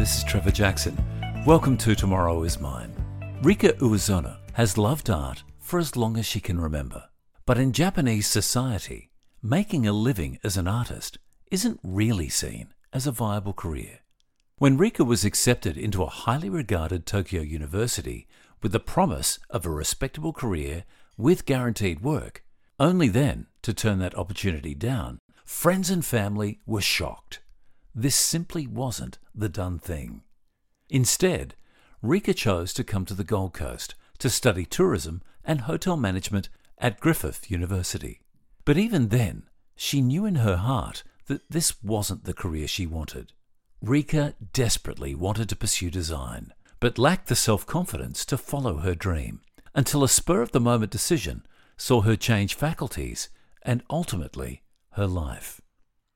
Hi, this is Trevor Jackson. Welcome to Tomorrow is Mine. Rika Uezono has loved art for as long as she can remember. But in Japanese society, making a living as an artist isn't really seen as a viable career. When Rika was accepted into a highly regarded Tokyo University with the promise of a respectable career with guaranteed work, only then to turn that opportunity down, friends and family were shocked. This simply wasn't the done thing. Instead, Rika chose to come to the Gold Coast to study tourism and hotel management at Griffith University. But even then, she knew in her heart that this wasn't the career she wanted. Rika desperately wanted to pursue design, but lacked the self confidence to follow her dream until a spur of the moment decision saw her change faculties and ultimately her life.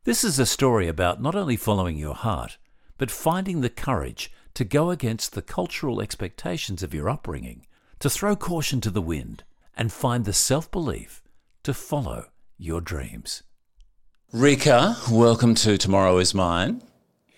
This is a story about not only following your heart, but finding the courage to go against the cultural expectations of your upbringing, to throw caution to the wind, and find the self belief to follow your dreams. Rika, welcome to Tomorrow is Mine.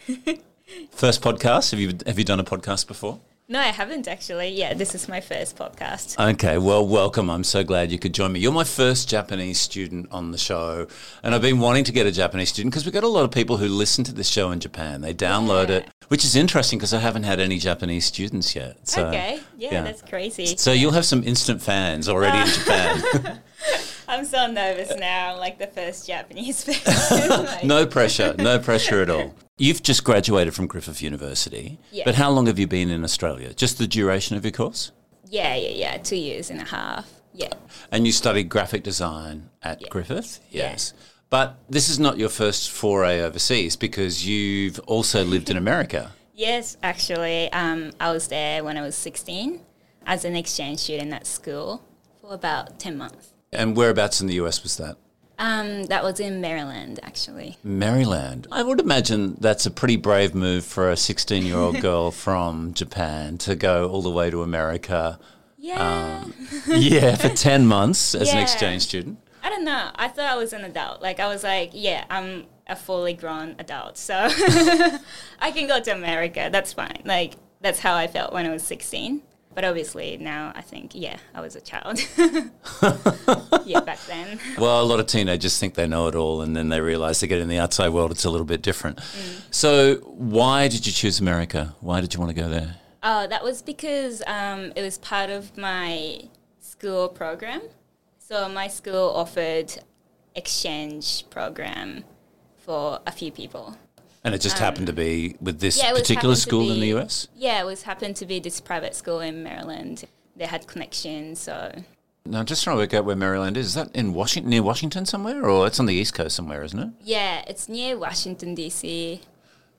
First podcast. Have you have you done a podcast before? No, I haven't actually. Yeah, this is my first podcast. Okay, well, welcome. I'm so glad you could join me. You're my first Japanese student on the show, and I've been wanting to get a Japanese student because we've got a lot of people who listen to this show in Japan. They download Yeah. it, which is interesting because I haven't had any Japanese students yet. So, okay, yeah, that's crazy. So you'll have some instant fans already in Japan. I'm so nervous now. I'm like the first Japanese person. No pressure, no pressure at all. You've just graduated from Griffith University, Yeah. but how long have you been in Australia? Just the duration of your course? Yeah, yeah, yeah. Two years and a half. Yeah. And you studied graphic design at Yeah. Griffith? Yeah. Yes. But this is not your first foray overseas because you've also lived in America. Yes, actually, um, I was there when I was 16 as an exchange student at school for about 10 months. And whereabouts in the US was that? Um, that was in Maryland, actually. Maryland. I would imagine that's a pretty brave move for a 16 year old girl from Japan to go all the way to America. Yeah. Yeah, for 10 months as an exchange student. I don't know. I thought I was an adult. Like I was like, yeah, I'm a fully grown adult, so I can go to America. That's fine. Like that's how I felt when I was 16. But obviously now I think, yeah, I was a child. yeah, back then. Well, a lot of teenagers think they know it all and then they realize they get in the outside world, it's a little bit different. Mm. So, why did you choose America? Why did you want to go there? Oh, that was because um, it was part of my school program. So my school offered exchange program for a few people. And it just happened to be with this Um, Yeah, particular school in the US? Yeah, it was happened to be this private school in Maryland. They had connections, so Now, I'm just trying to work out where Maryland is. Is that in Washington, near Washington somewhere? Or it's on the East Coast somewhere, isn't it? yeah, it's near Washington D.C.,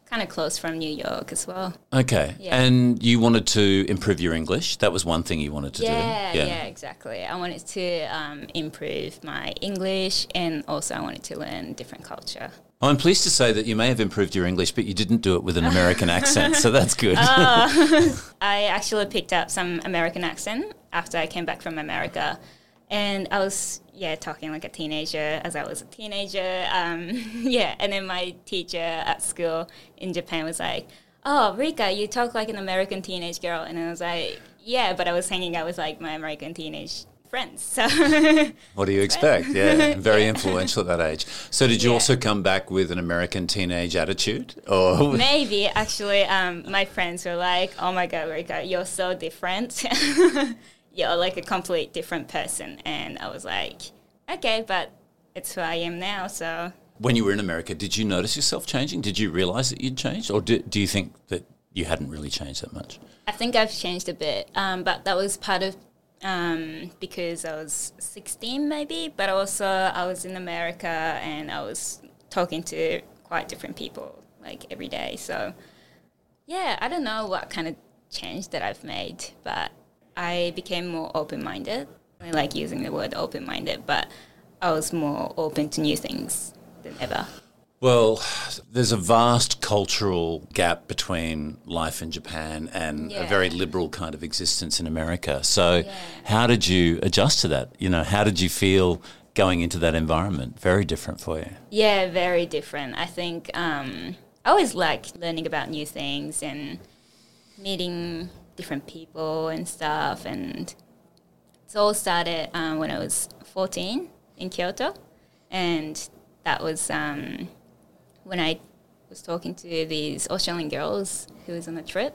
kind of close from New York as well. Okay. Yeah. And you wanted to improve your English. That was one thing you wanted to Yeah, do. yeah, exactly. I wanted to um, improve my English, and also I wanted to learn different culture. I'm pleased to say that you may have improved your English, but you didn't do it with an American accent, so that's good. I actually picked up some American accent after I came back from America. And I was, yeah, talking like a teenager as I was a teenager. Um, yeah, and then my teacher at school in Japan was like, Oh, Rika, you talk like an American teenage girl. And I was like, Yeah, but I was hanging out with like my American teenage friends. So, What do you expect? Yeah, very influential at that age. So, did you Yeah. also come back with an American teenage attitude, or maybe actually, um, my friends were like, Oh my God, Rika, you're so different. you're like a complete different person. And I was like, okay, but it's who I am now. So when you were in America, did you notice yourself changing? Did you realize that you'd changed, or do, do you think that you hadn't really changed that much? I think I've changed a bit, um, but that was part of um, because I was 16 maybe, but also I was in America and I was talking to quite different people like every day. So yeah, I don't know what kind of change that I've made, but I became more open minded. I like using the word open minded, but I was more open to new things than ever. Well, there's a vast cultural gap between life in Japan and a very liberal kind of existence in America. So, Yeah. how did you adjust to that? You know, how did you feel going into that environment? Very different for you. Yeah, very different. I think um, I always like learning about new things and meeting different people and stuff. And it all started um, when I was 14 in Kyoto. And that was um, when I was talking to these Australian girls who was on a trip.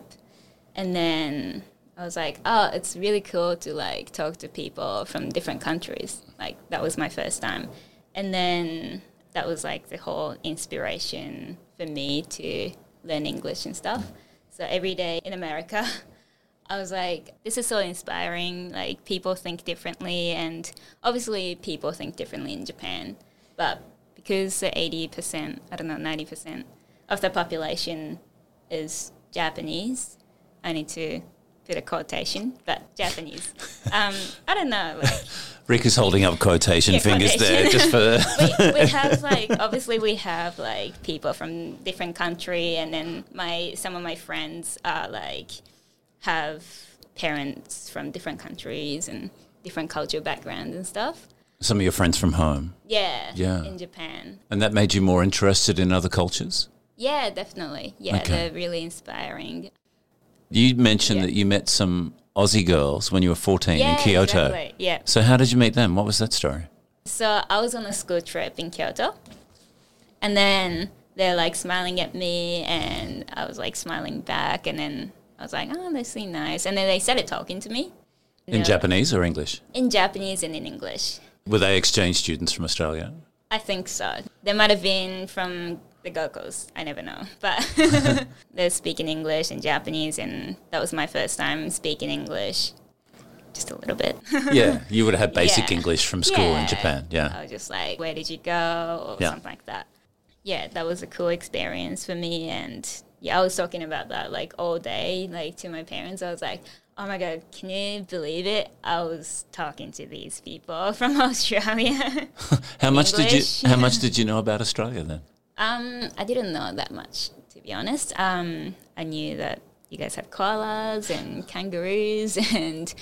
And then I was like, oh, it's really cool to like talk to people from different countries. Like that was my first time. And then that was like the whole inspiration for me to learn English and stuff. So every day in America, I was like, this is so inspiring. Like people think differently, and obviously people think differently in Japan. But because eighty percent, I don't know, ninety percent of the population is Japanese, I need to put a quotation, but Japanese. Um, I don't know, like Rika is holding up quotation Yeah, fingers there, just for. we, we have like obviously we have like people from different country and then my some of my friends are like have parents from different countries and different cultural backgrounds and stuff Some of your friends from home, yeah Yeah. in japan and that made you more interested in other cultures. yeah definitely yeah Okay. they're really inspiring You mentioned Yeah. that you met some Aussie girls when you were fourteen yeah in Kyoto. exactly. yeah So how did you meet them? What was that story? So I was on a school trip in Kyoto, and then they're like smiling at me, and I was like smiling back, and then I was like, "Oh, they seem nice," and then they started talking to me In Japanese or English? in Japanese and in English. Were they exchange students from Australia? I think so. They might have been from the Gold Coast. I never know, but they're speaking English and Japanese, and that was my first time speaking English, just a little bit. yeah, you would have had basic Yeah. English from school in Japan. Yeah. I was just like, where did you go? Or Yeah. something like that. Yeah, that was a cool experience for me. And yeah, I was talking about that like all day, like to my parents. I was like, oh my God, can you believe it? I was talking to these people from Australia. How much did you How much did you know about Australia then? um, I didn't know that much, to be honest. Um, I knew that you guys have koalas and kangaroos and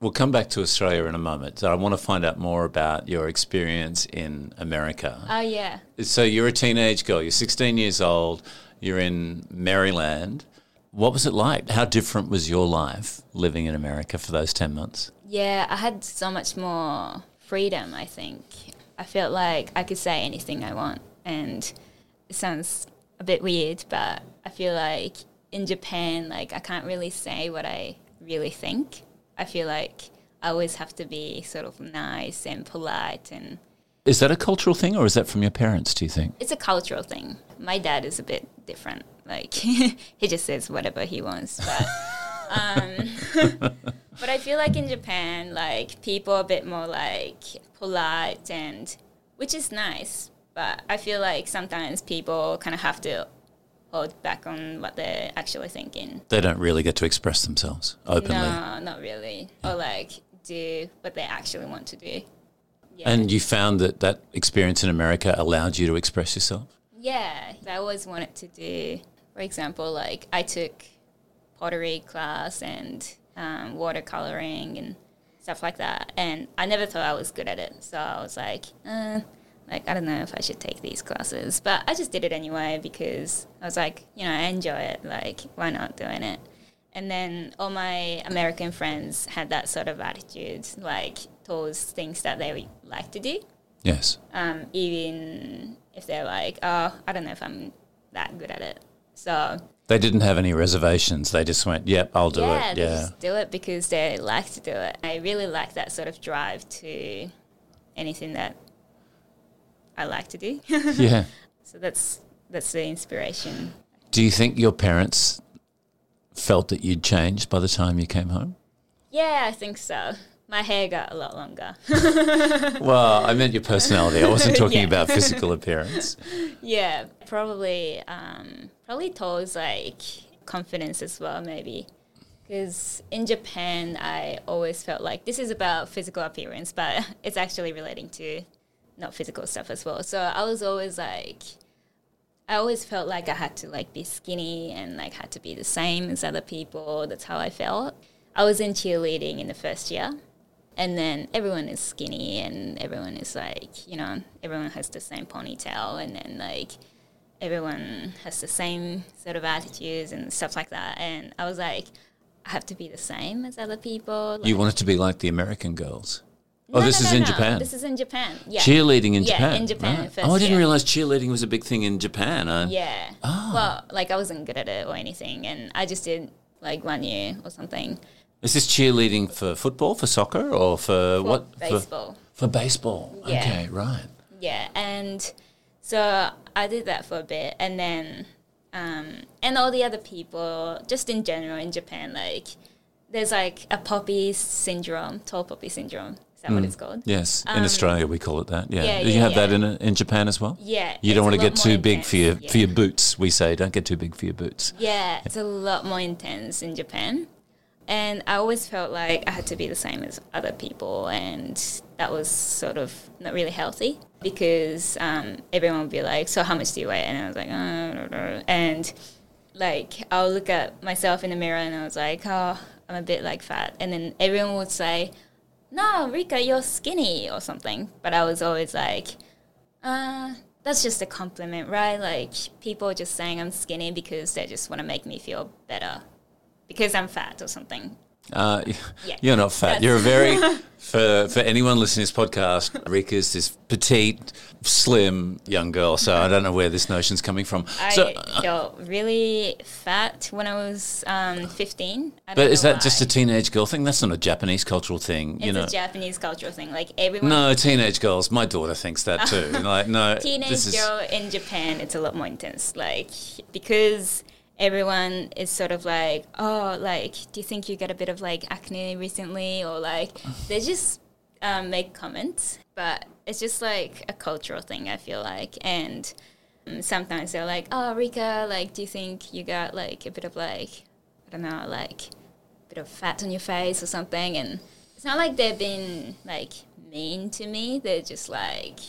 We'll come back to Australia in a moment. So I want to find out more about your experience in America. oh yeah, So you're a teenage girl. You're 16 years old. You're in Maryland. What was it like? How different was your life living in America for those 10 months? Yeah, I had so much more freedom, I think. I felt like I could say anything I want. And it sounds a bit weird, but I feel like in Japan, like I can't really say what I really think. I feel like I always have to be sort of nice and polite and Is that a cultural thing or is that from your parents, do you think? it's a cultural thing. My dad is a bit different. Like he just says whatever he wants, but um, but I feel like in Japan, like people are a bit more like polite and which is nice. But I feel like sometimes people kind of have to hold back on what they're actually thinking. They don't really get to express themselves openly. No, not really. Or like do what they actually want to do. Yeah. And you found that that experience in America allowed you to express yourself? Yeah, I always wanted to do, for example, like I took pottery class and um, watercoloring and stuff like that. And I never thought I was good at it. So I was like, uh, like, I don't know if I should take these classes. But I just did it anyway because I was like, you know, I enjoy it. Like, why not doing it? And then all my American friends had that sort of attitude, like towards things that they like to do Yes. um, even if they're like, oh, I don't know if I'm that good at it. So They didn't have any reservations. They just went, yep, I'll do yeah, it. they Yeah. just do it because they like to do it. I really like that sort of drive to anything that I like to do. yeah. so that's that's the inspiration. Do you think your parents felt that you'd changed by the time you came home? Yeah, I think so. My hair got a lot longer. Well, I meant your personality. I wasn't talking Yeah. about physical appearance. yeah, probably um, probably towards like confidence as well, maybe. Because in Japan, I always felt like this is about physical appearance, but it's actually relating to not physical stuff as well. So I was always like, I always felt like I had to like be skinny and like had to be the same as other people. That's how I felt. I was in cheerleading in the first year, and then everyone is skinny and everyone is like, you know, everyone has the same ponytail, and then like everyone has the same sort of attitudes and stuff like that. And I was like, I have to be the same as other people. You Like- wanted to be like the American girls. Oh, No, this no, is no, in no. Japan. This is in Japan. Yeah. Cheerleading in Yeah, Japan. in Japan, Right. first oh, I didn't realize cheerleading was a big thing in Japan. Uh, Yeah. Ah. Well, like I wasn't good at it or anything, and I just did like one year or something. Is this cheerleading for football, for soccer, or for, For what? Baseball. For, baseball. Yeah. Okay, right. Yeah, and so I did that for a bit, and then um, and all the other people, just in general in Japan, like there's like a poppy syndrome, tall poppy syndrome. Is that what it's called? Yes, in Australia we call it that. Yeah. Um, yeah, Do you yeah, have that in in Japan as well? Yeah, You don't want to get too more big for your intense, for your boots. We say don't get too big for your boots. Yeah, it's a lot more intense in Japan. And I always felt like I had to be the same as other people, and that was sort of not really healthy because um, everyone would be like, "So how much do you weigh?" And I was like, uh, and like I'll look at myself in the mirror, and I was like, "Oh, I'm a bit like fat," and then everyone would say, "No, Rika, you're skinny" or something, but I was always like, uh, that's just a compliment, right? Like people are just saying I'm skinny because they just want to make me feel better because I'm fat or something. Uh, Yeah. You're not fat. That's- You're a very for for anyone listening to this podcast. Rika's this petite, slim young girl. So I don't know where this notion's coming from. I so, felt really fat when I was um, 15. I but is that just a teenage girl thing? That's not a Japanese cultural thing, you know. a Japanese cultural thing. Like everyone, no, teenage girls. My daughter thinks that too. like, no, teenage this is girl in Japan, it's a lot more intense. Like because everyone is sort of like, oh, like, do you think you got a bit of like acne recently, or like they just um, make comments, but it's just like a cultural thing. I feel like, and um, sometimes they're like, oh, Rika, like, do you think you got like a bit of like, I don't know, like a bit of fat on your face or something, and it's not like they've been like mean to me. They're just like,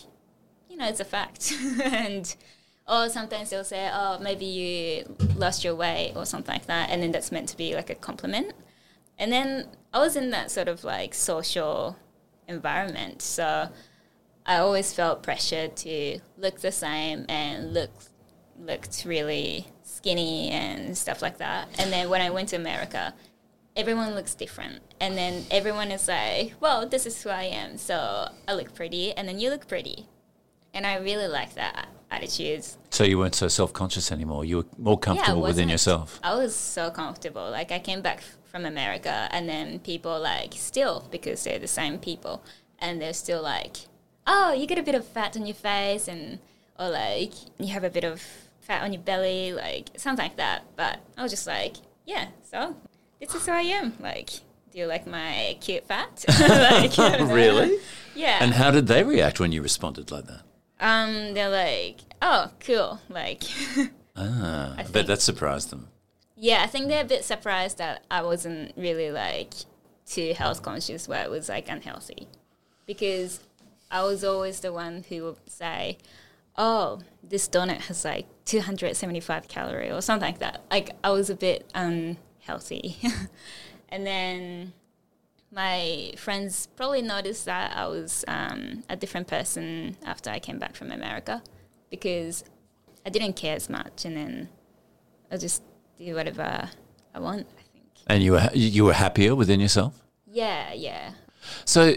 you know, it's a fact. and or sometimes they'll say, oh, maybe you lost your weight or something like that, and then that's meant to be like a compliment. And then I was in that sort of like social environment, so I always felt pressure to look the same and look looked really skinny and stuff like that. And then when I went to America, everyone looks different. And then everyone is like, well, this is who I am. So I look pretty, and then you look pretty. And I really like that attitude. so you weren't so self conscious anymore. You were more Yeah, comfortable within yourself. I was so comfortable. Like I came back from America, and then people like still because they're the same people, and they're still like, oh, you get a bit of fat on your face, and or like you have a bit of fat on your belly, like something like that. But I was just like, yeah, so this is who I am. Like, do you like my cute fat? like, I don't know. Really? Yeah. And how did they react when you responded like that? Um, they're like, oh, cool. Like. Ah, I, bet that surprised them. Yeah, I think they're a bit surprised that I wasn't really like too health conscious where it was like unhealthy. Because I was always the one who would say, Oh, this donut has like 275 calorie or something like that. Like I was a bit unhealthy. and then my friends probably noticed that I was um, a different person after I came back from America because I didn't care as much and then I just do whatever I want, I think. And you were you were happier within yourself. Yeah, yeah. So,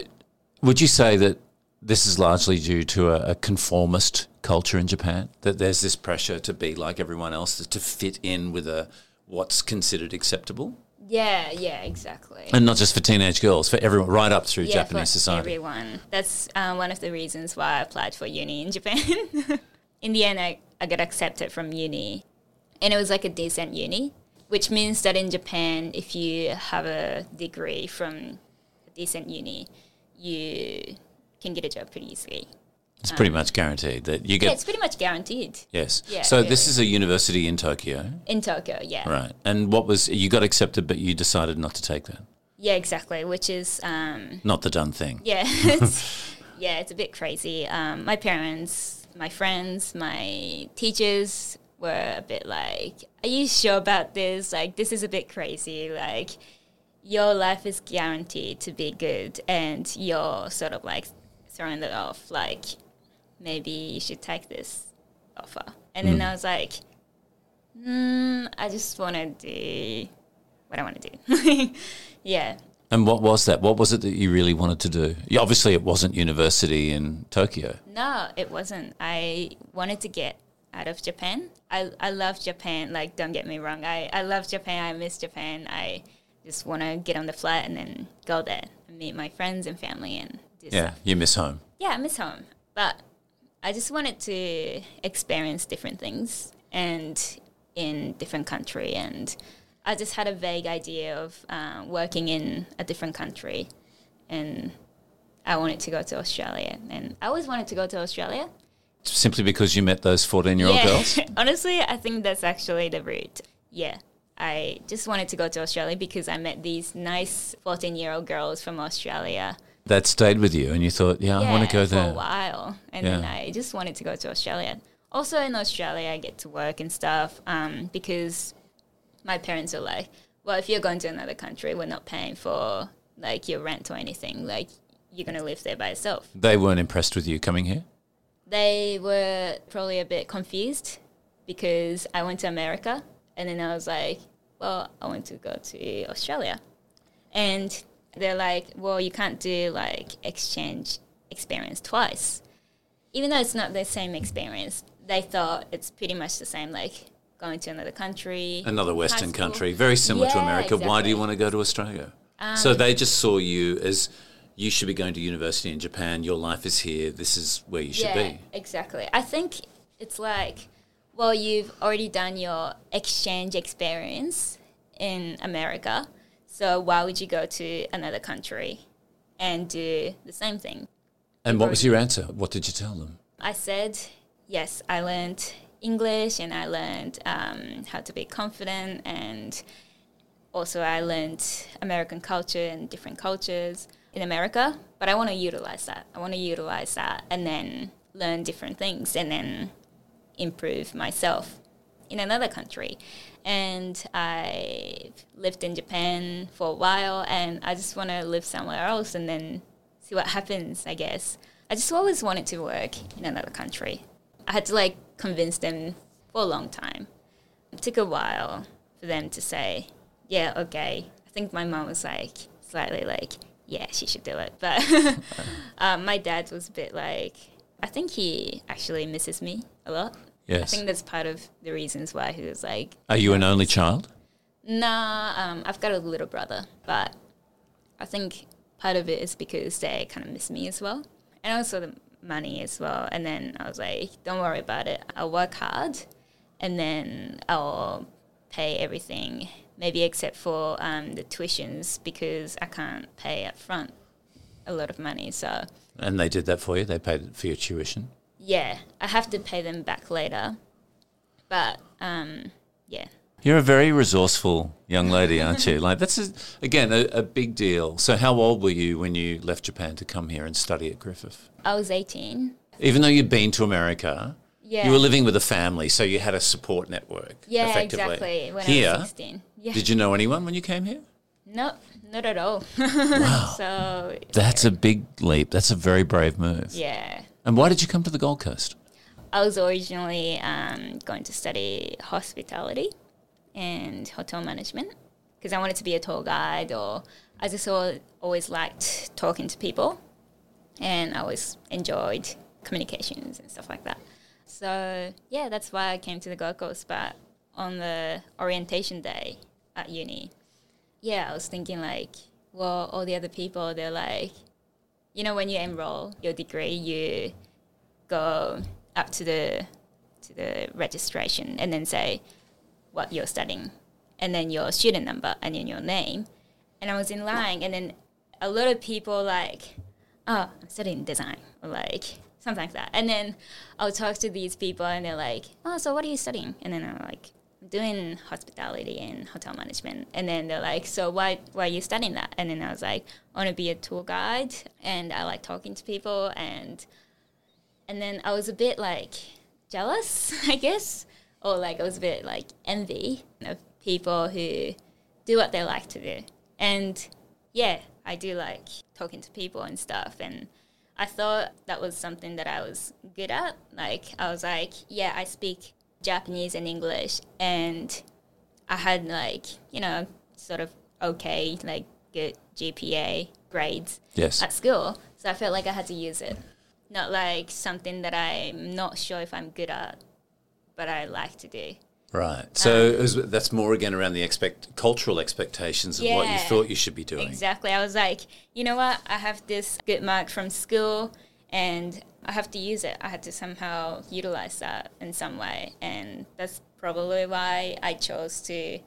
would you say that this is largely due to a, a conformist culture in Japan? That there's this pressure to be like everyone else, to fit in with a what's considered acceptable, Yeah, yeah, exactly. and not just for teenage girls, for everyone, right up through yeah, Japanese for society. everyone. That's uh, one of the reasons why I applied for uni in Japan. in the end, I, I got accepted from uni, and it was like a decent uni, which means that in Japan, if you have a degree from a decent uni, you can get a job pretty easily. It's pretty much guaranteed that you get. Yeah, it's pretty much guaranteed yes. Yeah, so yeah, this is a university in Tokyo, in Tokyo. Yeah, right? And what was you got accepted, but you decided not to take that. yeah, exactly. Which is um, Not the done thing. Yeah, it's, yeah, it's a bit crazy. Um, my parents, my friends, my teachers were a bit like, "Are you sure about this? Like, this is a bit crazy. Like, your life is guaranteed to be good, and you're sort of like throwing it off. Like, maybe you should take this offer. And then I was like, mm, I just want to do what I want to do. yeah. And what was that? What was it that you really wanted to do? Yeah, obviously, it wasn't university in Tokyo. No, it wasn't. I wanted to get out of Japan. I, I love Japan. Like, don't get me wrong. I, I love Japan. I miss Japan. I just want to get on the flight and then go there and meet my friends and family and do Yeah, stuff. you miss home. Yeah, I miss home. But I just wanted to experience different things and in different country. And I just had a vague idea of uh, working in a different country. And I wanted to go to Australia. And I always wanted to go to Australia. Simply because you met those 14 year old girls? Honestly, I think that's actually the route. Yeah. I just wanted to go to Australia because I met these nice 14 year old girls from Australia. That stayed with you, and you thought, yeah, I want to go there. for a while. And then I just wanted to go to Australia. Also in Australia, I get to work and stuff um, because my parents are like, well, if you're going to another country, we're not paying for like your rent or anything. Like you're going to live there by yourself. They weren't impressed with you coming here? They were probably a bit confused because I went to America and then I was like, well, I want to go to Australia. And they're like, well, you can't do like exchange experience twice. Even though it's not the same experience, they thought it's pretty much the same, like going to another country. Another Western country, very similar to Yeah, America. Why do you. Um, want to go to Australia? so they just saw you as you should be going to university in Japan. Your life is here. This is where you should yeah, be. exactly. I think it's like, well, you've already done your exchange experience in America, so why would you go to another country and do the same thing? And what was your answer? What did you tell them? I said, yes, I learned English and I learned um, how to be confident and also I learned American culture and different cultures in America, but I want to utilize that. I want to utilize that and then learn different things and then improve myself in another country. And I lived in Japan for a while and I just want to live somewhere else and then see what happens, I guess. I just always wanted to work in another country. I had to like convince them for a long time. It took a while for them to say, yeah, okay. I think my mom was like, slightly like, yeah, she should do it. But um, my dad was a bit like, I think he actually misses me a lot. I think that's part of the reasons why he was like, Are you an only child? Nah, um, I've got a little brother, but I think part of it is because they kind of miss me as well, and also the money as well. And then I was like, don't worry about it. I'll work hard, and then I'll pay everything, maybe except for um, the tuitions because I can't pay up front a lot of money. So And they did that for you? They paid for your tuition? Yeah, I have to pay them back later. But um, yeah, You're a very resourceful young lady, aren't you? Like, that's, a, again, a, a big deal. So, how old were you when you left Japan to come here and study at Griffith? I was 18. Even though you'd been to America, Yeah. you were living with a family, so you had a support network. Yeah, effectively. exactly. When I here, was 16. Yeah. did you know anyone when you came here? No, not at all. wow. so That's a big leap. That's a very brave move. yeah, And why did you come to the Gold Coast? I was originally um, going to study hospitality and hotel management because I wanted to be a tour guide, or I just always liked talking to people, and I always enjoyed communications and stuff like that. So yeah, that's why I came to the Gold Coast. But on the orientation day at uni, yeah, I was thinking like, well, all the other people, they're like, you know, when you enroll your degree, you go up to the to the registration and then say what you're studying, and then your student number and then your name. And I was in line, and then a lot of people like, oh, I'm studying design, or like something like that. And then I'll talk to these people, and they're like, oh, so what are you studying? And then I'm like, doing hospitality and hotel management. And then they're like, so why why are you studying that? And then I was like, I want to be a tour guide, and I like talking to people, and and then I was a bit like jealous, I guess, or like I was a bit like envy of people who do what they like to do. And yeah, I do like talking to people and stuff. And I thought that was something that I was good at. Like I was like, yeah, I speak Japanese and English, and I had like you know sort of okay like good GPA grades Yes. at school. So I felt like I had to use it, not like something that I'm not sure if I'm good at, but I like to do. Right. Um, so it was, that's more again around the expect cultural expectations of what you thought you should be doing. Exactly. I was like, you know what? I have this good mark from school and I have to use it. I had to somehow utilize that in some way. And that's probably why I chose to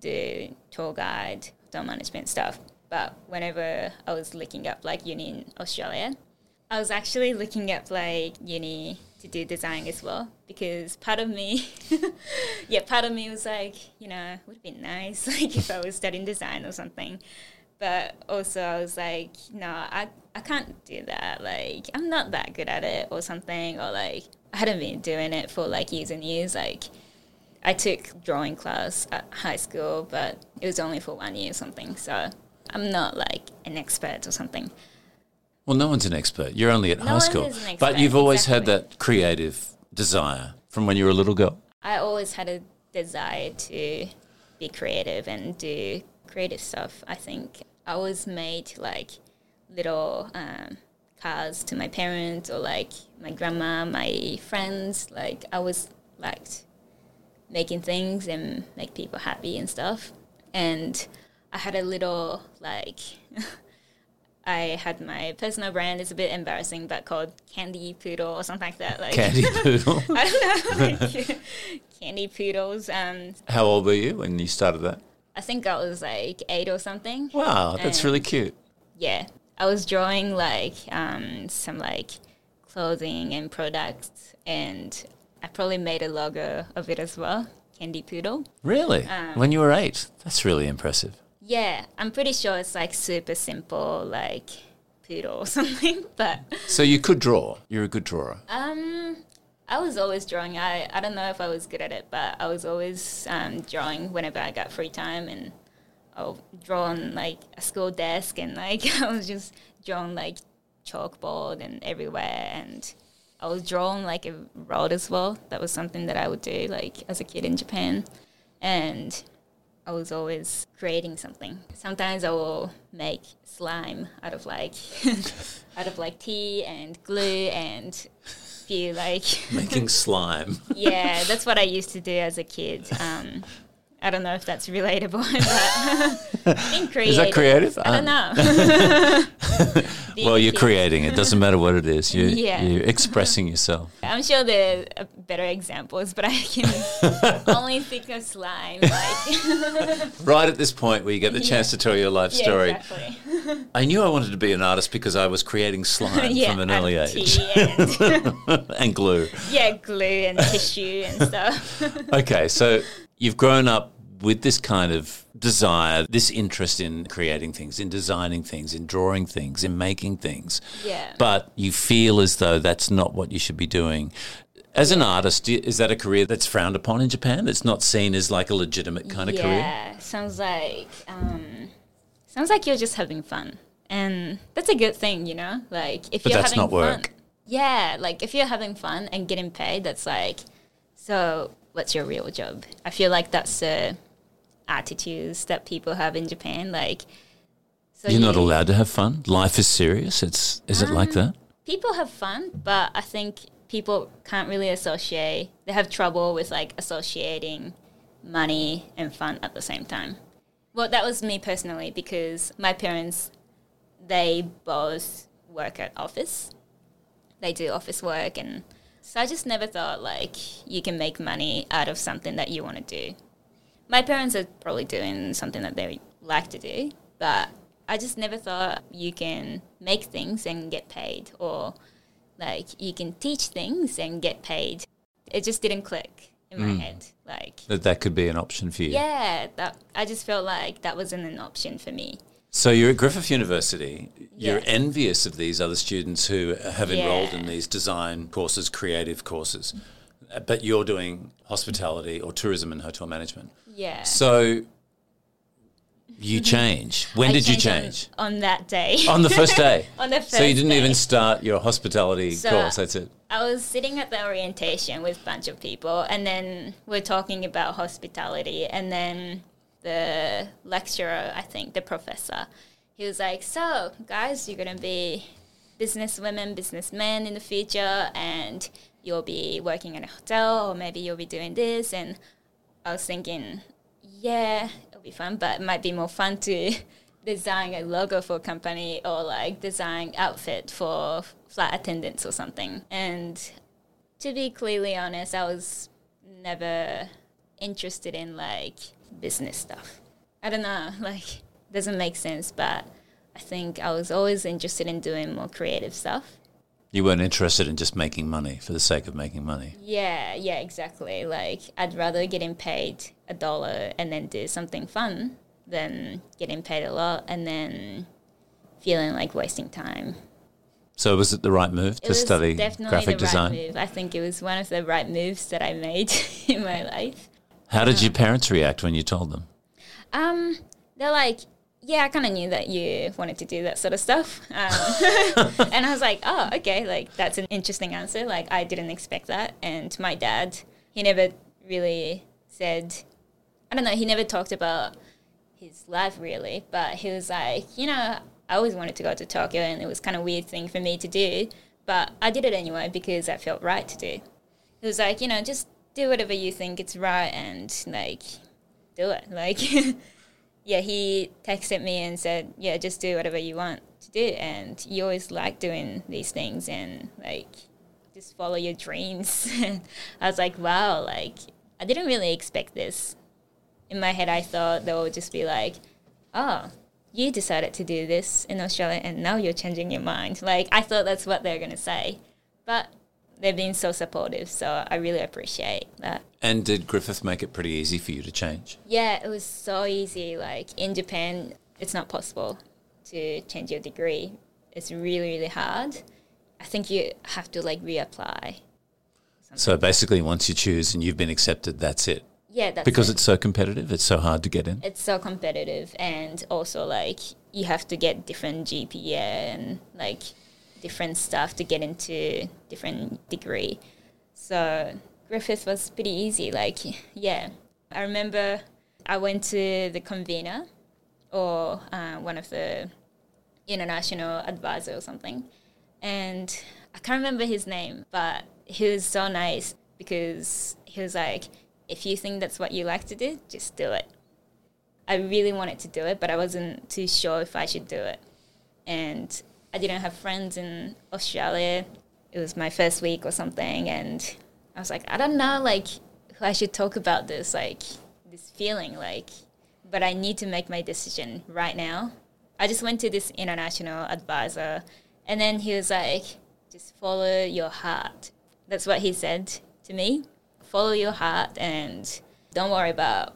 do tour guide, hotel management stuff. But whenever I was looking up like uni in Australia, I was actually looking up like uni to do design as well because part of me, yeah, part of me was like, you know, would have been nice like if I was studying design or something. But also I was like, no, I, I can't do that. Like I'm not that good at it or something. Or like I hadn't been doing it for like years and years. Like I took drawing class at high school, but it was only for one year or something. So I'm not like an expert or something. Well, no one's an expert. You're only at No high school. But you've always had that creative desire from when you were a little girl. I always had a desire to be creative and do creative stuff. I think I was made to like little um, cards to my parents or like my grandma, my friends. Like I always liked making things and make people happy and stuff. And I had a little like I had my personal brand. It's a bit embarrassing, but called Candy Poodle or something like that. Like Candy poodle. I don't know, like, candy poodles. Um, How old were you when you started that? I think I was like eight or something. Wow, that's And- really cute. Yeah, I was drawing like um, some like clothing and products, and I probably made a logo of it as well. Candy poodle. Really? Um, when you were eight? That's really impressive. Yeah, I'm pretty sure it's like super simple, like poodle or something. But So you could draw. You're a good drawer. Um, I was always drawing. I, I don't know if I was good at it, but I was always um, drawing whenever I got free time, and I'll draw on like a school desk, and like I was just drawing like chalkboard and everywhere, and I was drawing like a road as well. That was something that I would do like as a kid in Japan, and I was always creating something. Sometimes I will make slime out of like out of like tea and glue and few like Making slime. yeah, that's what I used to do as a kid. Um, I don't know if that's relatable, but creative. Is that creative? I don't Um, know. Well, you're creating it. Doesn't matter what it is. You, Yeah. You're expressing yourself. I'm sure there are better examples, but I can only think of slime. Like, Right at this point where you get the chance to tell your life yeah, story. exactly. I knew I wanted to be an artist because I was creating slime yeah, from an early age and glue. yeah, glue and tissue and stuff. Okay, so you've grown up with this kind of desire, this interest in creating things, in designing things, in drawing things, in making things. Yeah. But you feel as though that's not what you should be doing. As an artist, is that a career that's frowned upon in Japan? That's not seen as like a legitimate kind of career? Yeah, sounds like um, sounds like you're just having fun, and that's a good thing, you know. Like if But you're that's having not work. fun, yeah, like if you're having fun and getting paid, that's like, so what's your real job? I feel like that's the attitudes that people have in Japan. Like, so You're not allowed to have fun. Life is serious. It's is it like um, that? people have fun, but I think people can't really associate. They have trouble with like associating money and fun at the same time. Well, that was me personally because my parents, they both work at office. They do office work, and so I just never thought like you can make money out of something that you want to do. My parents are probably doing something that they like to do, but I just never thought you can make things and get paid, or like you can teach things and get paid. It just didn't click in my hmm. head. Like, That that could be an option for you. yeah, that I just felt like that wasn't an option for me. So you're at Griffith University. You're Yes. envious of these other students who have enrolled in these design courses, creative courses, but you're doing hospitality or tourism and hotel management. Yeah. So you change. When I did you change? On, on that day. On the first day. On the first So you didn't day. even start your hospitality So- course. That's it. I was sitting at the orientation with a bunch of people, and then we're talking about hospitality. And then the lecturer, I think the professor, he was like, "So, guys, you're gonna be businesswomen, businessmen in the future, and you'll be working in a hotel, or maybe you'll be doing this." And I was thinking, yeah, it'll be fun, but it might be more fun to design a logo for a company or like design outfit for flight attendants or something. And to be clearly honest, I was never interested in like business stuff. I don't know, like doesn't make sense, but I think I was always interested in doing more creative stuff. You weren't interested in just making money for the sake of making money. Yeah, yeah, exactly. Like I'd rather getting paid a dollar and then do something fun than getting paid a lot and then feeling like wasting time. So was it the right move It to study definitely graphic the design? right move. I think it was one of the right moves that I made in my life. How did your parents react when you told them? Um, they're like, yeah, I kind of knew that you wanted to do that sort of stuff. Um, and I was like, oh, okay, like that's an interesting answer. Like I didn't expect that. And my dad, he never really said, I don't know, he never talked about his life really, but he was like, you know, I always wanted to go to Tokyo and it was kind of a weird thing for me to do, but I did it anyway because I felt right to do. He was like, you know, just do whatever you think it's right and like do it. Like, yeah, he texted me and said, yeah, just do whatever you want to do. And you always like doing these things and like just follow your dreams. And I was like, wow, like I didn't really expect this. In my head, I thought they would just be like, oh, you decided to do this in Australia and now you're changing your mind. Like, I thought that's what they're going to say. But they've been so supportive, so I really appreciate that. And did Griffith make it pretty easy for you to change? Yeah, it was so easy. Like in Japan, it's not possible to change your degree. It's really, really hard. I think you have to like reapply. So basically, once you choose and you've been accepted, that's it. Yeah, that's Because it. it's so competitive, it's so hard to get in. it's so competitive, and also like you have to get different GPA and like different stuff to get into different degree. So Griffith was pretty easy. Like yeah, I remember I went to the convener or uh, one of the international advisor or something, and I can't remember his name, but he was so nice because he was like, if you think that's what you like to do, just do it. I really wanted to do it, but I wasn't too sure if I should do it. And I didn't have friends in Australia. It was my first week or something, and I was like, I don't know, like, who I should talk about this, like, this feeling, like, but I need to make my decision right now. I just went to this international advisor, and then he was like, just follow your heart. That's what he said to me. Follow your heart and don't worry about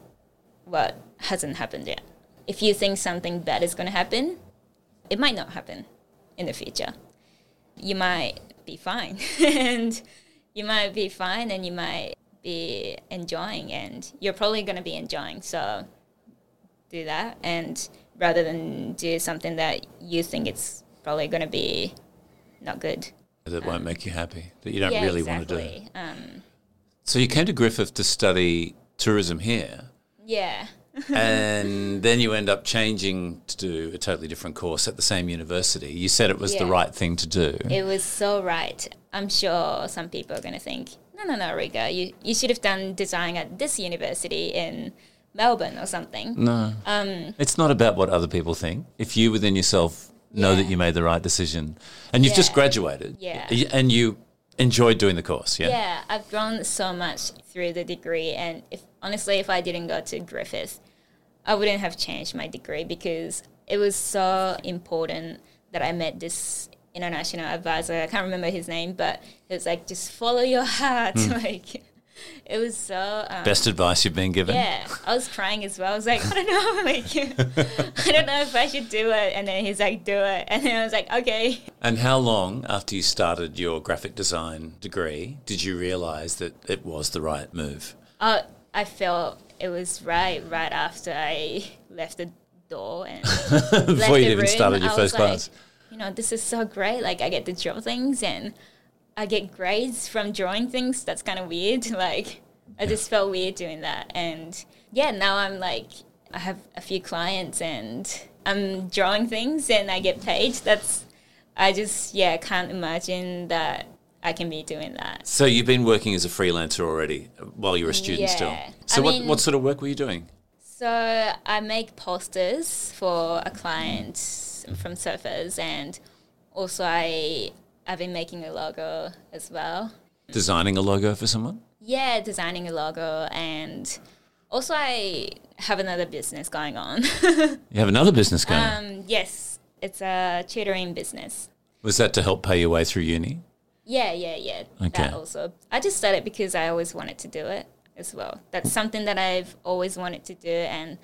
what hasn't happened yet. If you think something bad is going to happen, it might not happen in the future. You might be fine, and you might be fine, and you might be enjoying, and you're probably going to be enjoying. So do that, and rather than do something that you think it's probably going to be not good. That won't make you happy, that you don't yeah, really exactly. want to do. Um, So you came to Griffith to study tourism here, yeah. and then you end up changing to do a totally different course at the same university. You said it was the right thing to do. It was so right. I'm sure some people are going to think, no, no, no, Rika, you, you should have done design at this university in Melbourne or something. no, Um, it's not about what other people think. If you within yourself know that you made the right decision, and you've just graduated, Yeah. and you enjoyed doing the course, yeah. yeah, I've grown so much through the degree. And if honestly, if I didn't go to Griffith, I wouldn't have changed my degree because it was so important that I met this international advisor. I can't remember his name, but it was like, just follow your heart. Hmm. like, it was so. Um, Best advice you've been given. Yeah, I was crying as well. I was like, I don't know, like, I don't know if I should do it. And then he's like, do it. And then I was like, okay. And how long after you started your graphic design degree did you realize that it was the right move? Uh, I felt it was right right after I left the door and Before the even room, started your I first was like, class. you know, this is so great. Like I get to draw things and I get grades from drawing things. That's kind of weird. Like I just felt weird doing that. And yeah, now I'm like, I have a few clients and I'm drawing things and I get paid. That's, I just, yeah, can't imagine that I can be doing that. So you've been working as a freelancer already while you were a student still. So I what, mean- what sort of work were you doing? So I make posters for a client from Surfers, and also I I've been making a logo as well. Designing a logo for someone? Yeah, designing a logo, and also I have another business going on. You have another business going. um, yes, it's a tutoring business. Was that to help pay your way through uni? Yeah, yeah, yeah. Okay. That also. I just started because I always wanted to do it as well. That's something that I've always wanted to do, and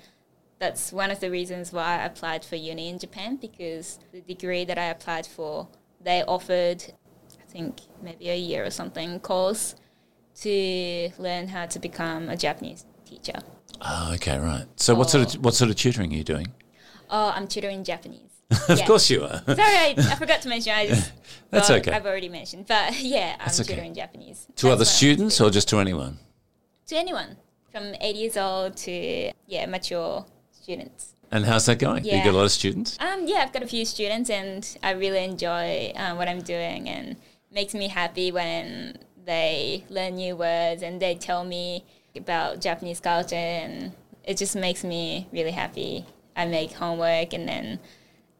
that's one of the reasons why I applied for uni in Japan because the degree that I applied for, they offered, I think maybe a year or something course to learn how to become a Japanese teacher. Oh, okay, right. So what sort of what sort of tutoring are you doing? Oh, I'm tutoring Japanese. of Yeah. course you are. Sorry, I, I forgot to mention. I just That's well, okay. I've already mentioned, but yeah, I'm That's okay. tutoring Japanese to That's other students or just to anyone? to anyone from eight years old to yeah mature students. And how's that going? You Yeah. got a lot of students? Um, yeah, I've got a few students, and I really enjoy uh, what I'm doing, and makes me happy when they learn new words and they tell me about Japanese culture, and it just makes me really happy. I make homework, and then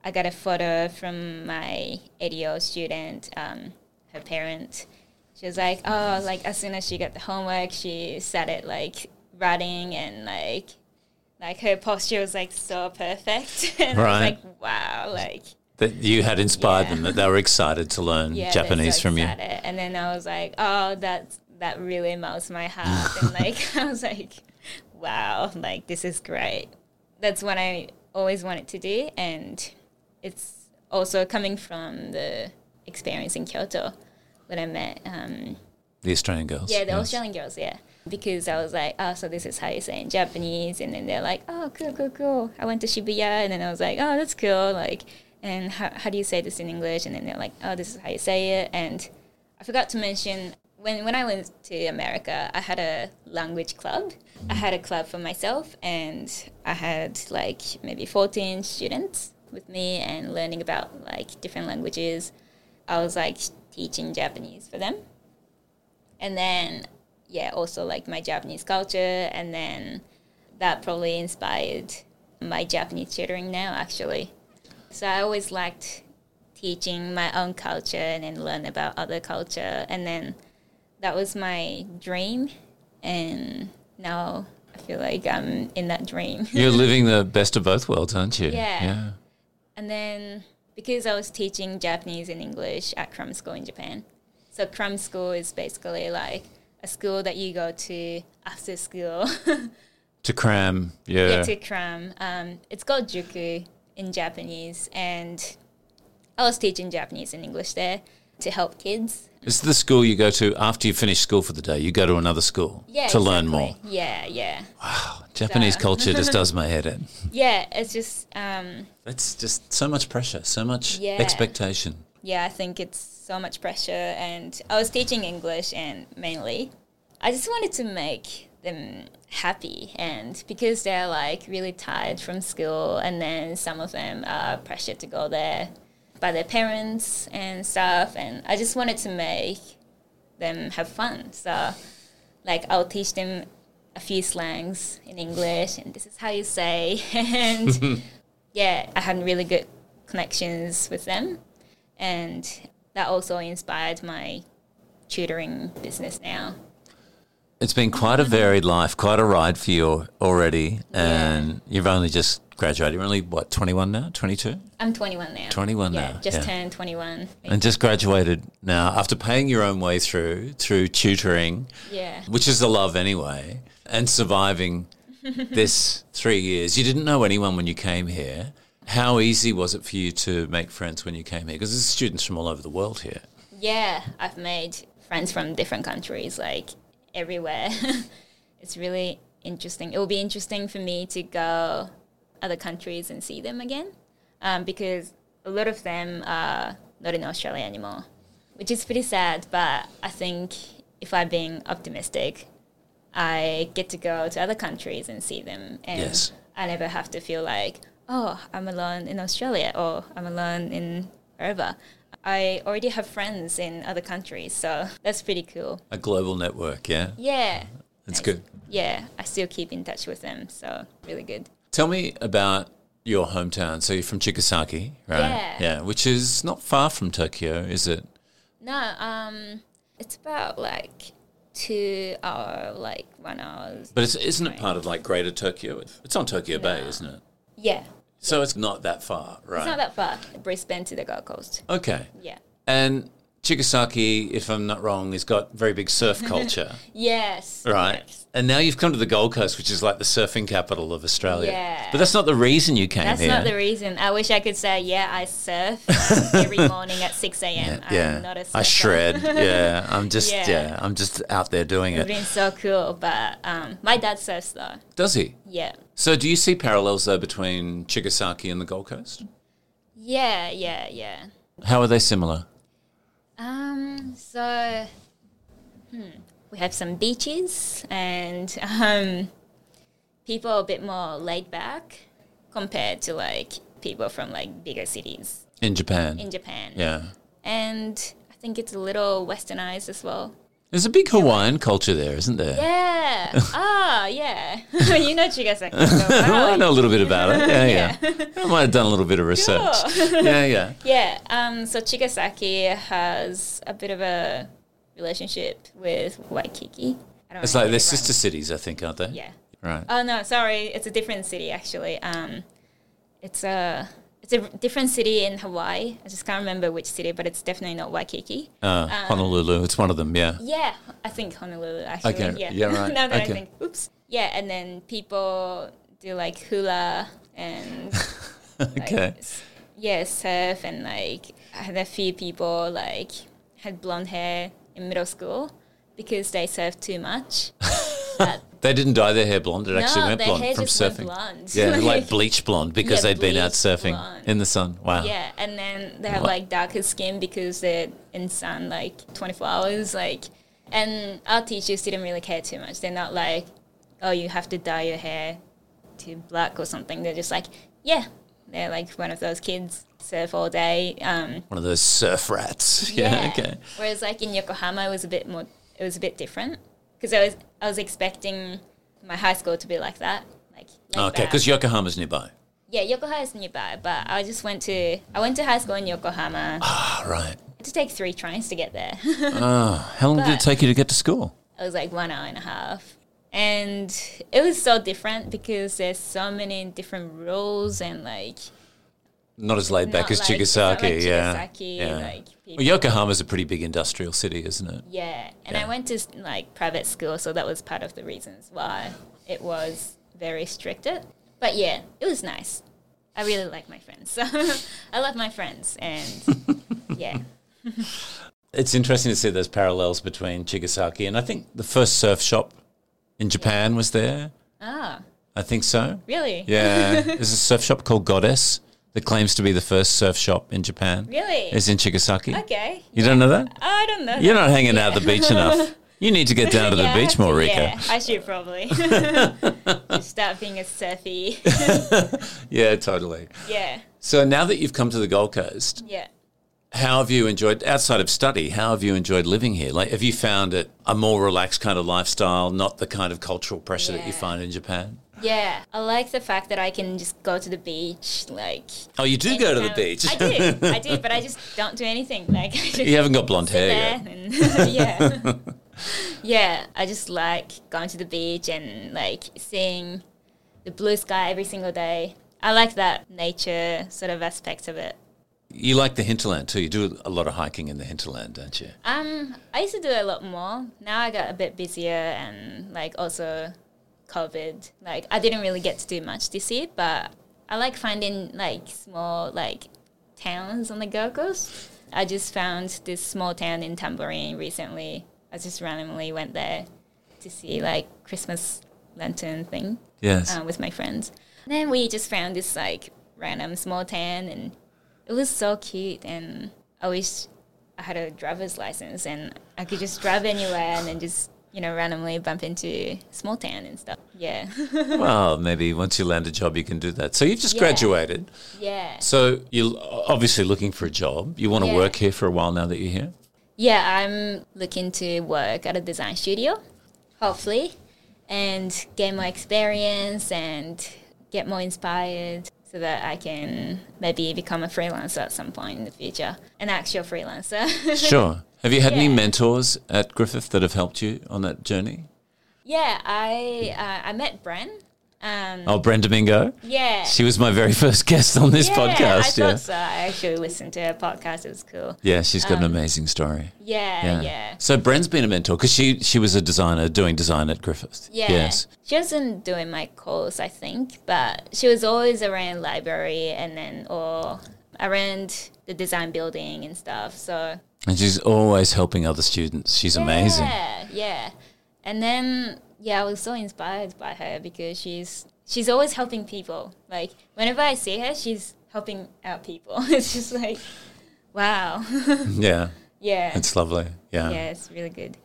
I got a photo from my ADO student, um, her parent. She was like, oh, like as soon as she got the homework, she started like writing and like like her posture was like so perfect and Right. like wow like That you had inspired Yeah. them, that they were excited to learn yeah Japanese so from you. and then I was like oh that that really melts my heart and like I was like wow like this is great that's what I always wanted to do and it's also coming from the experience in Kyoto when I met um, The Australian girls. Yeah, the yes. Australian girls, yeah. Because I was like, oh, so this is how you say in Japanese. And then they're like, oh, cool, cool, cool. I went to Shibuya. And then I was like, oh, that's cool. Like, and how, how do you say this in English? And then they're like, oh, this is how you say it. And I forgot to mention, when, when I went to America, I had a language club. I had a club for myself. And I had like maybe 14 students with me and learning about like different languages. I was like teaching Japanese for them and then yeah also like my japanese culture and then that probably inspired my japanese tutoring now actually so i always liked teaching my own culture and then learn about other culture and then that was my dream and now i feel like i'm in that dream You're living the best of both worlds, aren't you? Yeah. Yeah. And then because I was teaching Japanese and English at Cram School in Japan, so Cram School is basically like a school that you go to after school. To cram, yeah. yeah, to cram. Um, it's called Juku in Japanese, and I was teaching Japanese and English there to help kids. It's the school you go to after you finish school for the day. You go to another school Yeah, to learn more. Yeah, yeah, Wow, Japanese So- culture just does my head in. yeah. It's just um, It's just so much pressure, so much Yeah. expectation. Yeah, I think it's so much pressure. And I was teaching English, and mainly, I just wanted to make them happy. And because they're like really tired from school, and then some of them are pressured to go there by their parents and stuff, and I just wanted to make them have fun. So, like, I'll teach them a few slangs in English, and this is how you say, and yeah, I had really good connections with them and that also inspired my tutoring business now. It's been quite a varied life, quite a ride for you already, and you've only just graduated. You're only what, 21 now, 22, I'm 21 now. 21 yeah, now, just yeah. turned 21. and just graduated now after paying your own way through through tutoring, yeah, which is a love anyway, and surviving this three years. You didn't know anyone when you came here. How easy was it for you to make friends when you came here? Because there's students from all over the world here. yeah. I've made friends from different countries, like everywhere. it's really interesting. It will be interesting for me to go other countries and see them again, um, because a lot of them are not in Australia anymore, which is pretty sad. But I think if I'm being optimistic, I get to go to other countries and see them, and Yes. I never have to feel like, oh, I'm alone in Australia or I'm alone in wherever. I already have friends in other countries, so that's pretty cool. A global network, yeah. Yeah. That's Nice. good. Yeah, I still keep in touch with them, so really good. Tell me about your hometown. So you're from Chigasaki, right? Yeah. Yeah, which is not far from Tokyo, is it? No, um, it's about like two hour, like one hours. But it's, isn't it part of like Greater Tokyo? It's on Tokyo Bay, isn't it? Yeah, So it's not that far, right? it's not that far. Brisbane to the Gold Coast. okay. Yeah. And Chigasaki, if I'm not wrong, has got very big surf culture, Yes. right? yes. And now you've come to the Gold Coast, which is like the surfing capital of Australia. Yeah. But that's not the reason you came That's here. not the reason. I wish I could say, yeah, I surf every morning at 6 a.m. yeah, I'm not a surfer. I shred. Yeah, I'm just yeah. Yeah. I'm just out there doing It's it. been so cool, but um, my dad surfs though. Does he? Yeah. So do you see parallels though between Chigasaki and the Gold Coast? Yeah, yeah, yeah. How are they similar? Um, so, hmm, we have some beaches and um, people are a bit more laid back compared to like people from like bigger cities In Japan. in Japan. yeah. And I think it's a little westernized as well. There's a big Hawaiian culture there, isn't there? Yeah. ah, yeah. you know Chigasaki. well, I know a little bit about it. Yeah, yeah. I might have done a little bit of research. Sure. Yeah, yeah. Yeah, um, so Chigasaki has a bit of a relationship with Waikiki. I don't It's like they're sister cities, I think, aren't they? Yeah. Right. Oh no, sorry, it's a different city actually. Um, it's a it's a different city in Hawaii. I just can't remember which city, but it's definitely not Waikiki. Uh, Honolulu, it's one of them, yeah. Yeah, I think Honolulu actually. Okay, Yeah, yeah, right, now that okay. I think, oops. Yeah, and then people do like hula and like, Okay. s- yeah, surf and like I had a few people like had blonde hair in middle school because they surfed too much. But They didn't dye their hair blonde, it actually went blonde from surfing. blonde. Yeah, like bleach blonde because Yeah, they'd been out surfing blonde. in the sun. Wow. Yeah, and then they have Wow. like darker skin because they're in sun like 24 hours. Like, and our teachers didn't really care too much. They're not like, oh, you have to dye your hair to black or something. They're just like, yeah, they're like one of those kids surf all day. Um, One of those surf rats. Yeah, okay. Whereas like in Yokohama, it was a bit more. It was a bit different because I was I was expecting my high school to be like that. Like Okay, because Yokohama's nearby. yeah, Yokohama is nearby, but I just went to I went to high school in Yokohama. Ah, right. I had to take three trains to get there. Oh, how long did it take you to get to school? it was like one hour and a half. And it was so different because there's so many different rules and like Not as laid back as like- Chigasaki, like yeah. Chigasaki, yeah. like well, Yokohama's a pretty big industrial city, isn't it? Yeah, and Yeah. I went to like private school, so that was part of the reasons why it was very restricted. But yeah, it was nice. I really like my friends. I love my friends, and yeah, It's interesting to see those parallels between Chigasaki and I think the first surf shop in Japan was there. ah, I think so. really, Yeah, there's a surf shop called Goddess that claims to be the first surf shop in Japan. really. It's in Chigasaki. okay, You don't know that? I don't know. You're that. not hanging out at the beach enough. You need to get down to the Yeah, beach more, Rika. Yeah, I should probably just start being a surfy. Yeah, totally. yeah, So now that you've come to the Gold Coast, yeah. how have you enjoyed outside of study? How have you enjoyed living here? Like, have you found it a more relaxed kind of lifestyle, not the kind of cultural pressure that you find in Japan? Yeah, I like the fact that I can just go to the beach, like. Oh, you do go to the beach. I do, I do, but I just don't do anything. Like, you haven't got blonde hair yet. and yeah, yeah. I just like going to the beach and like seeing the blue sky every single day. I like that nature sort of aspect of it. You like the hinterland too. You do a lot of hiking in the hinterland, don't you? Um, I used to do a lot more. Now I got a bit busier and like also COVID. Like I didn't really get to do much this year, but I like finding like small like towns on the Gold Coast. I just found this small town in Tamborine recently. I just randomly went there to see like Christmas lantern thing Yes. uh, with my friends. And then we just found this like random small town, and it was so cute. And I wish I had a driver's license and I could just drive anywhere and then just you know randomly bump into small town and stuff. Yeah, well, maybe once you land a job, you can do that. So you've just Yeah. graduated. yeah, So you're obviously looking for a job. You want to Yeah. work here for a while now that you're here? yeah. I'm looking to work at a design studio, hopefully, and gain more experience and get more inspired. So that I can maybe become a freelancer at some point in the future, an actual freelancer. Sure. Have you had any mentors at Griffith that have helped you on that journey? yeah, I uh, I met Bren. Um, Oh, Brenda Mingo. yeah, She was my very first guest on this yeah, podcast. I thought yeah. so. I actually listened to her podcast. It was cool. Yeah, she's got an Um, amazing story. Yeah, yeah. So Bren's been a mentor because she she was a designer doing design at Griffith. Yeah. Yes. She wasn't doing my course, I think, but she was always around library and then or around the design building and stuff. So And she's always helping other students. She's amazing. Yeah, yeah. And then yeah, I was so inspired by her because she's she's always helping people. Like whenever I see her, she's helping out people. it's just like wow. Yeah. yeah. It's lovely. Yeah. yeah, it's really good.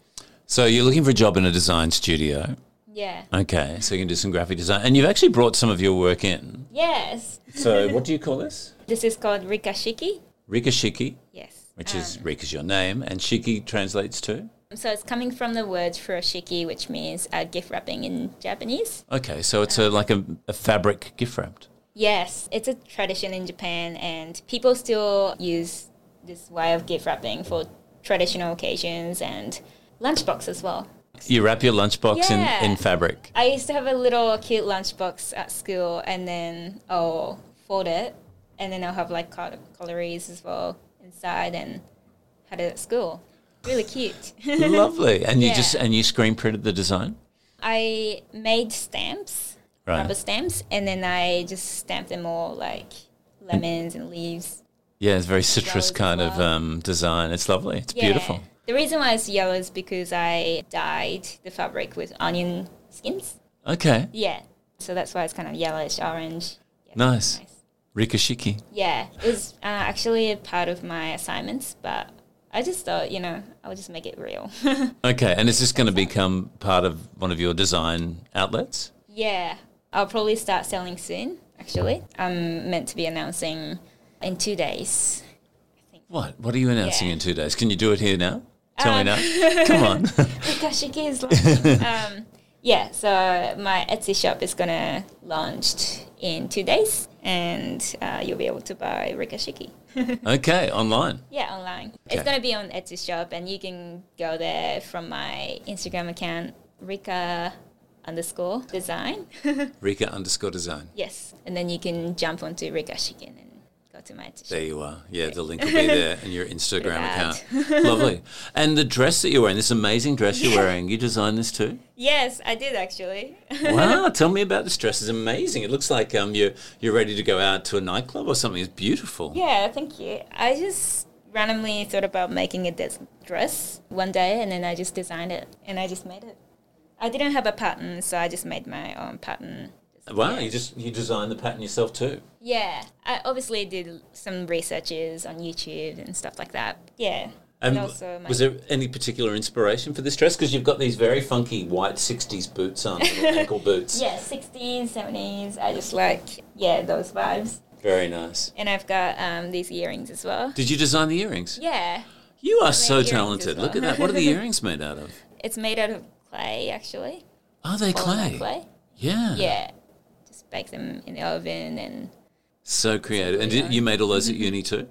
So you're looking for a job in a design studio. Yeah. Okay. So you can do some graphic design. And you've actually brought some of your work in. Yes. So what do you call this? This is called Rikashiki. Rika Shiki, Yes. Which is Rika's your name, and Shiki translates to? So it's coming from the word furoshiki, which means uh, gift wrapping in Japanese. Okay, so it's a, like a, a fabric gift wrapped. Yes, it's a tradition in Japan, and people still use this way of gift wrapping for traditional occasions and lunchbox as well. You wrap your lunchbox Yeah. in, in fabric. I used to have a little cute lunchbox at school, and then I'll fold it, and then I'll have like col- calories as well inside, and had it at school. Really cute. Lovely. And you Yeah. just and you screen printed the design? I made stamps, Right. rubber stamps, and then I just stamped them all like lemons and leaves. Yeah, it's very citrus kind of um, design. It's lovely. It's Yeah. beautiful. The reason why it's yellow is because I dyed the fabric with onion skins. Okay. Yeah, so that's why it's kind of yellowish orange. Yeah, Nice. Rika Shiki. Yeah, it was uh, actually a part of my assignments, but I just thought, you know, I'll just make it real. Okay, and is this going to become part of one of your design outlets? yeah, I'll probably start selling soon. Actually, I'm meant to be announcing in two days. What? What are you announcing Yeah. in two days? Can you do it here now? Tell Um, me now. Come on. Rikashiki is launching. um, yeah, so my Etsy shop is gonna launch in two days, and uh, you'll be able to buy Rikashiki. okay, online. Yeah, online. Okay. It's gonna be on Etsy shop, and you can go there from my Instagram account, Rika underscore design. Rika underscore design. yes, and then you can jump onto Rikashiki and then go to my Etsy shop. There you are. Yeah, the link will be there in your Instagram account. Lovely. And the dress that you're wearing, this amazing dress you're wearing, you designed this too? Yes, I did actually. Wow, tell me about this dress. It's amazing. It looks like um, you're, you're ready to go out to a nightclub or something. It's beautiful. Yeah, thank you. I just randomly thought about making a des- dress one day and then I just designed it and I just made it. I didn't have a pattern, so I just made my own pattern. Wow, Yeah. you just you designed the pattern yourself too. Yeah, I obviously did some researches on YouTube and stuff like that. Yeah. And also my- was there any particular inspiration for this dress? Because you've got these very funky white '60s boots on, ankle boots. Yeah, 60s, 70s. I just like, yeah, those vibes. Very nice. And I've got um, these earrings as well. Did you design the earrings? Yeah, You are so talented. Look at that. What are the earrings made out of? it's made out of clay actually. Are they clay? clay. Yeah. Yeah. Bake them in the oven and So creative. And did, you made all those at uni too?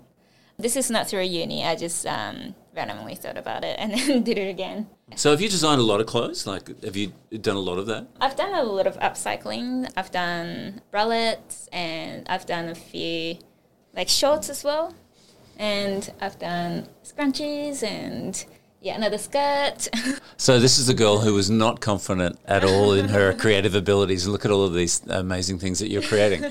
This is not through uni. I just um, randomly thought about it and then did it again. So have you designed a lot of clothes? Like, have you done a lot of that? I've done a lot of upcycling. I've done bralettes and I've done a few like shorts as well. And I've done scrunchies and yeah, another skirt. So this is a girl who was not confident at all in her creative abilities. Look at all of these amazing things that you're creating.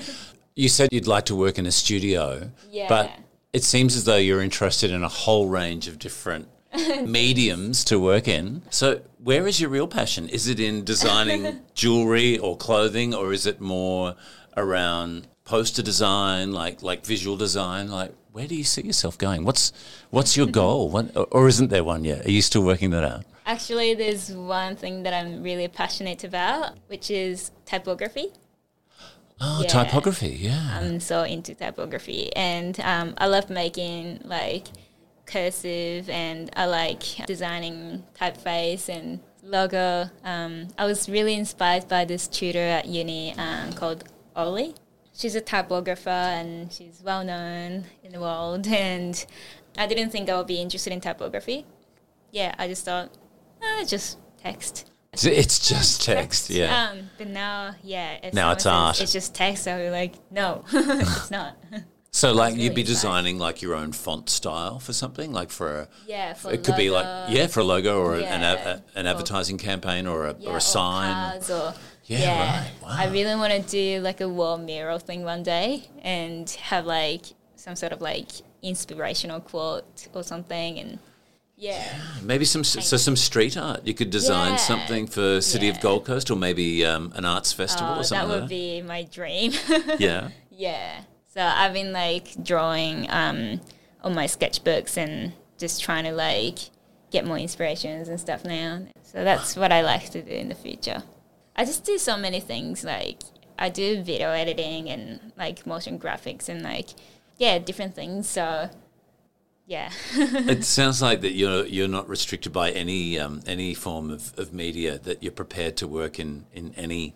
You said you'd like to work in a studio, Yeah. but it seems as though you're interested in a whole range of different mediums to work in. So where is your real passion? Is it in designing jewelry or clothing, or is it more around poster design, like like visual design. Like, where do you see yourself going? What's what's your goal? What, or isn't there one yet? Are you still working that out? Actually, there's one thing that I'm really passionate about, which is typography. Oh, Yeah. typography. Yeah. I'm so into typography, and um, I love making like cursive, and I like designing typeface and logo. Um, I was really inspired by this tutor at uni um, called Ollie. She's a typographer, and she's well known in the world. And I didn't think I would be interested in typography. Yeah, I just thought, ah, just text. It's- it's just text. Yeah. Um, but now, yeah. if Now it's art. It's just text. I'll be like, no, it's not. So, like, really you'd be designing like your own font style for something, like for a. Yeah, for it could be like yeah, for a logo or an, a, an advertising campaign or a, Yeah, or a sign. cards or, Yeah, right. I really want to do like a wall mural thing one day and have like some sort of like inspirational quote or something. And yeah, Maybe some so some street art. You could design Yeah. something for City of Gold Coast or maybe um, an arts festival Oh, or something. that would like be my dream. Yeah. yeah. So I've been like drawing um, on my sketchbooks and just trying to like get more inspirations and stuff now. So that's what I like to do in the future. I just do so many things. Like I do video editing and like motion graphics and like yeah, different things. So yeah, it sounds like that you're you're not restricted by any um, any form of, of media that you're prepared to work in in any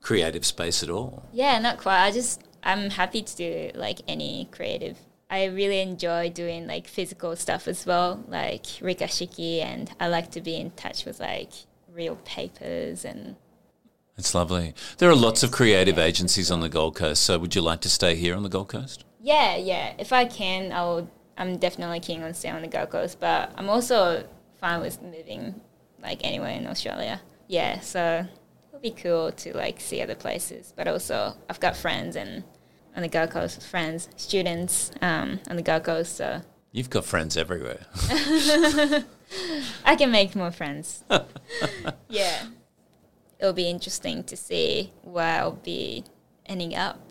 creative space at all. yeah, not quite. I just I'm happy to do like any creative. I really enjoy doing like physical stuff as well, like rikashiki, and I like to be in touch with like real papers and It's lovely. There are lots of creative agencies on the Gold Coast. So, would you like to stay here on the Gold Coast? Yeah, yeah. If I can, I'll. I'm definitely keen on staying on the Gold Coast, but I'm also fine with moving like anywhere in Australia. Yeah, so it'll be cool to like see other places. But also, I've got friends and on the Gold Coast, friends, students um, on the Gold Coast, so You've got friends everywhere. I can make more friends. yeah, it'll be interesting to see where I'll be ending up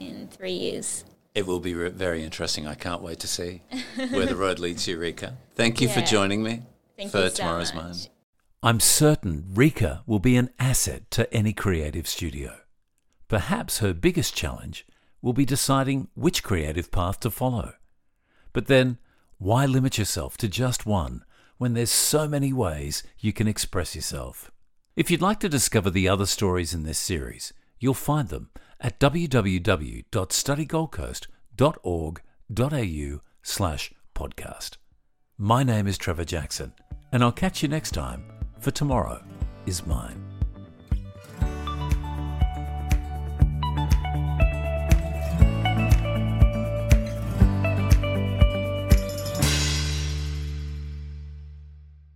in three years. It will be re- very interesting. I can't wait to see where the road leads you, Rika. Thank you for joining me Thank for you so tomorrow's much. mind. I'm certain Rika will be an asset to any creative studio. Perhaps her biggest challenge will be deciding which creative path to follow. But then, why limit yourself to just one when there's so many ways you can express yourself? If you'd like to discover the other stories in this series, you'll find them at www.studygoldcoast.org.au slash podcast. My name is Trevor Jackson, and I'll catch you next time for Tomorrow is Mine.